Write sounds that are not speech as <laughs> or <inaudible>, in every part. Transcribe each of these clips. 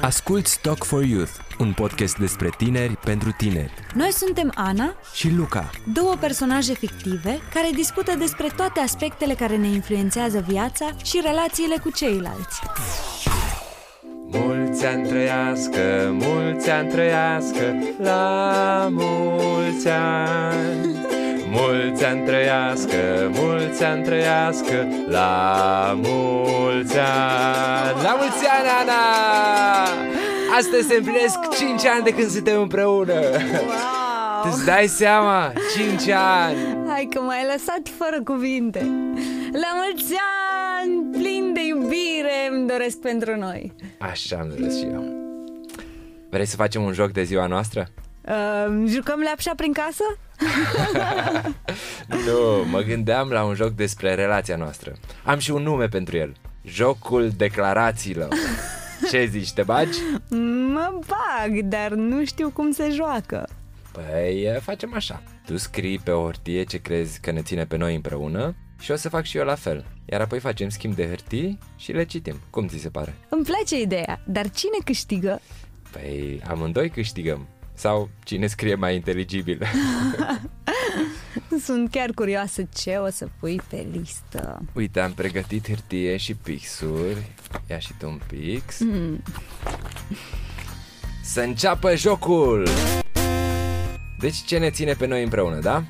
Asculți Talk for Youth, un podcast despre tineri pentru tineri. Noi suntem Ana Și Luca, două personaje fictive care discută despre toate aspectele care ne influențează viața și relațiile cu ceilalți. Mulți ani trăiască, mulți ani trăiască, la mulți ani. Mulți ani trăiască, mulți ani trăiască, la mulți ani. La mulți ani, Ana! Astăzi se împlinesc 5 ani de când suntem împreună. Wow! Îți dai seama? 5 ani! Hai că m-ai lăsat fără cuvinte. La mulți ani, plin de iubire, îmi doresc pentru noi. Așa am doresc și eu. Vrei să facem un joc de ziua noastră? Uh, jucăm lapșa prin casă? <laughs> Nu, mă gândeam la un joc despre relația noastră. Am și un nume pentru el. Jocul declarațiilor. <laughs> Ce zici, te bagi? Mă bag, dar nu știu cum se joacă. Păi, e, facem așa. Tu scrii pe o hârtie ce crezi că ne ține pe noi împreună și o să fac și eu la fel. Iar apoi facem schimb de hârtii și le citim. Cum ți se pare? Îmi place ideea, dar cine câștigă? Păi, amândoi câștigăm. Sau cine scrie mai inteligibil. <laughs> <laughs> Sunt chiar curioasă ce o să pui pe listă. Uite, am pregătit hârtie și pixuri. Ia și tu un pix. Mm. Să înceapă jocul! Deci ce ne ține pe noi împreună, da?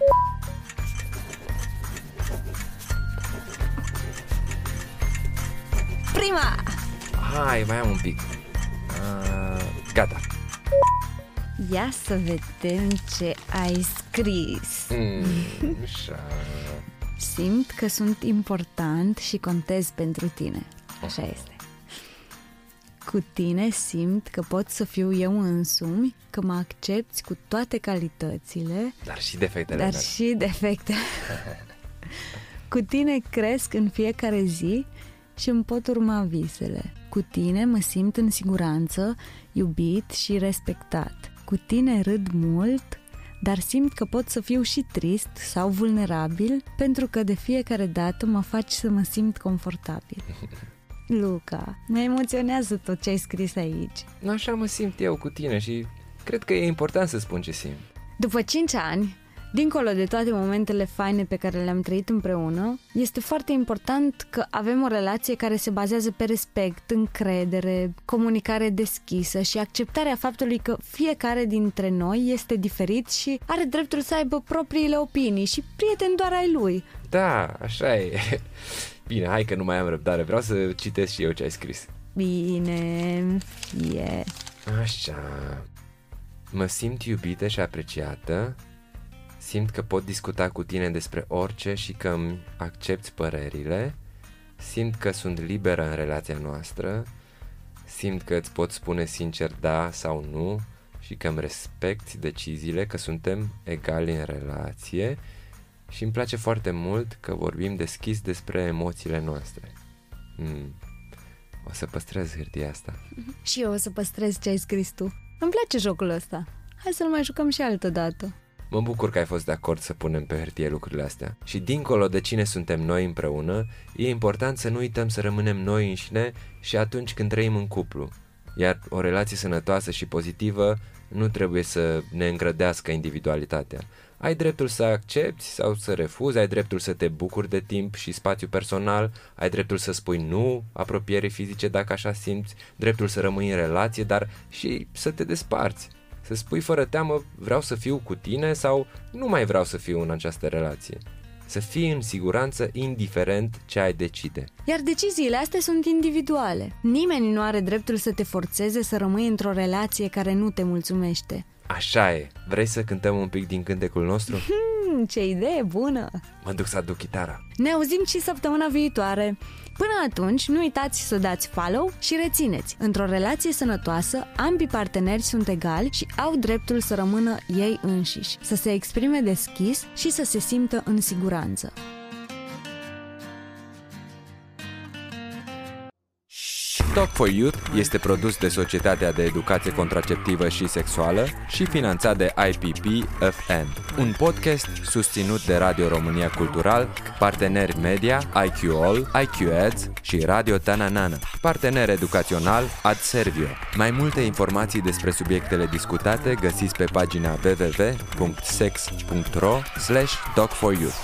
Prima! Hai, mai am un pic. Uh, gata. Ia să vedem ce ai scris. Mm, <laughs> așa. Simt că sunt important și contez pentru tine. Așa este. Cu tine simt că pot să fiu eu însumi, că mă accepti cu toate calitățile, Dar și defectele dar mele. și defecte. <laughs> Cu tine cresc în fiecare zi și îmi pot urma visele. Cu tine mă simt în siguranță, iubit și respectat. Cu tine râd mult, dar simt că pot să fiu și trist sau vulnerabil pentru că de fiecare dată mă faci să mă simt confortabil. <laughs> Luca, mă emoționează tot ce ai scris aici. Nu așa mă simt eu cu tine și cred că e important să spun ce simt. După 5 ani, dincolo de toate momentele faine pe care le-am trăit împreună, este foarte important că avem o relație care se bazează pe respect, încredere, comunicare deschisă și acceptarea faptului că fiecare dintre noi este diferit și are dreptul să aibă propriile opinii și prieteni doar ai lui. Da, așa e. <laughs> Bine, hai că nu mai am răbdare. Vreau să citesc și eu ce ai scris. Bine, fie. Așa. Mă simt iubită și apreciată. Simt că pot discuta cu tine despre orice și că îmi accepti părerile. Simt că sunt liberă în relația noastră. Simt că îți pot spune sincer da sau nu și că îmi respecti deciziile, că suntem egali în relație și îmi place foarte mult că vorbim deschis despre emoțiile noastre. Mm. O să păstrez hârtia asta. Și eu o să păstrez ce ai scris tu. Îmi place jocul ăsta. Hai să-l mai jucăm și altă dată. Mă bucur că ai fost de acord să punem pe hârtie lucrurile astea. Și dincolo de cine suntem noi împreună, e important să nu uităm să rămânem noi înșine și atunci când trăim în cuplu. Iar o relație sănătoasă și pozitivă nu trebuie să ne îngrădească individualitatea. Ai dreptul să accepti sau să refuzi, ai dreptul să te bucuri de timp și spațiu personal, ai dreptul să spui nu apropierii fizice dacă așa simți, dreptul să rămâi în relație, dar și să te desparți. Să spui fără teamă, vreau să fiu cu tine sau nu mai vreau să fiu în această relație. Să fii în siguranță indiferent ce ai decide. Iar deciziile astea sunt individuale. Nimeni nu are dreptul să te forțeze să rămâi într-o relație care nu te mulțumește. Așa e. Vrei să cântăm un pic din cântecul nostru? <laughs> Hmm, ce idee bună! Mă duc să aduc chitara. Ne auzim și săptămâna viitoare. Până atunci, nu uitați să dați follow și rețineți. Într-o relație sănătoasă, ambii parteneri sunt egali și au dreptul să rămână ei înșiși, să se exprime deschis și să se simtă în siguranță. Talk for Youth este produs de Societatea de Educație Contraceptivă și Sexuală și finanțat de IPP FN, un podcast susținut de Radio România Cultural, parteneri media, IQOL, IQ Ads și Radio Tananana, partener educațional Ad Servio. Mai multe informații despre subiectele discutate găsiți pe pagina www.sex.ro slash talk for youth.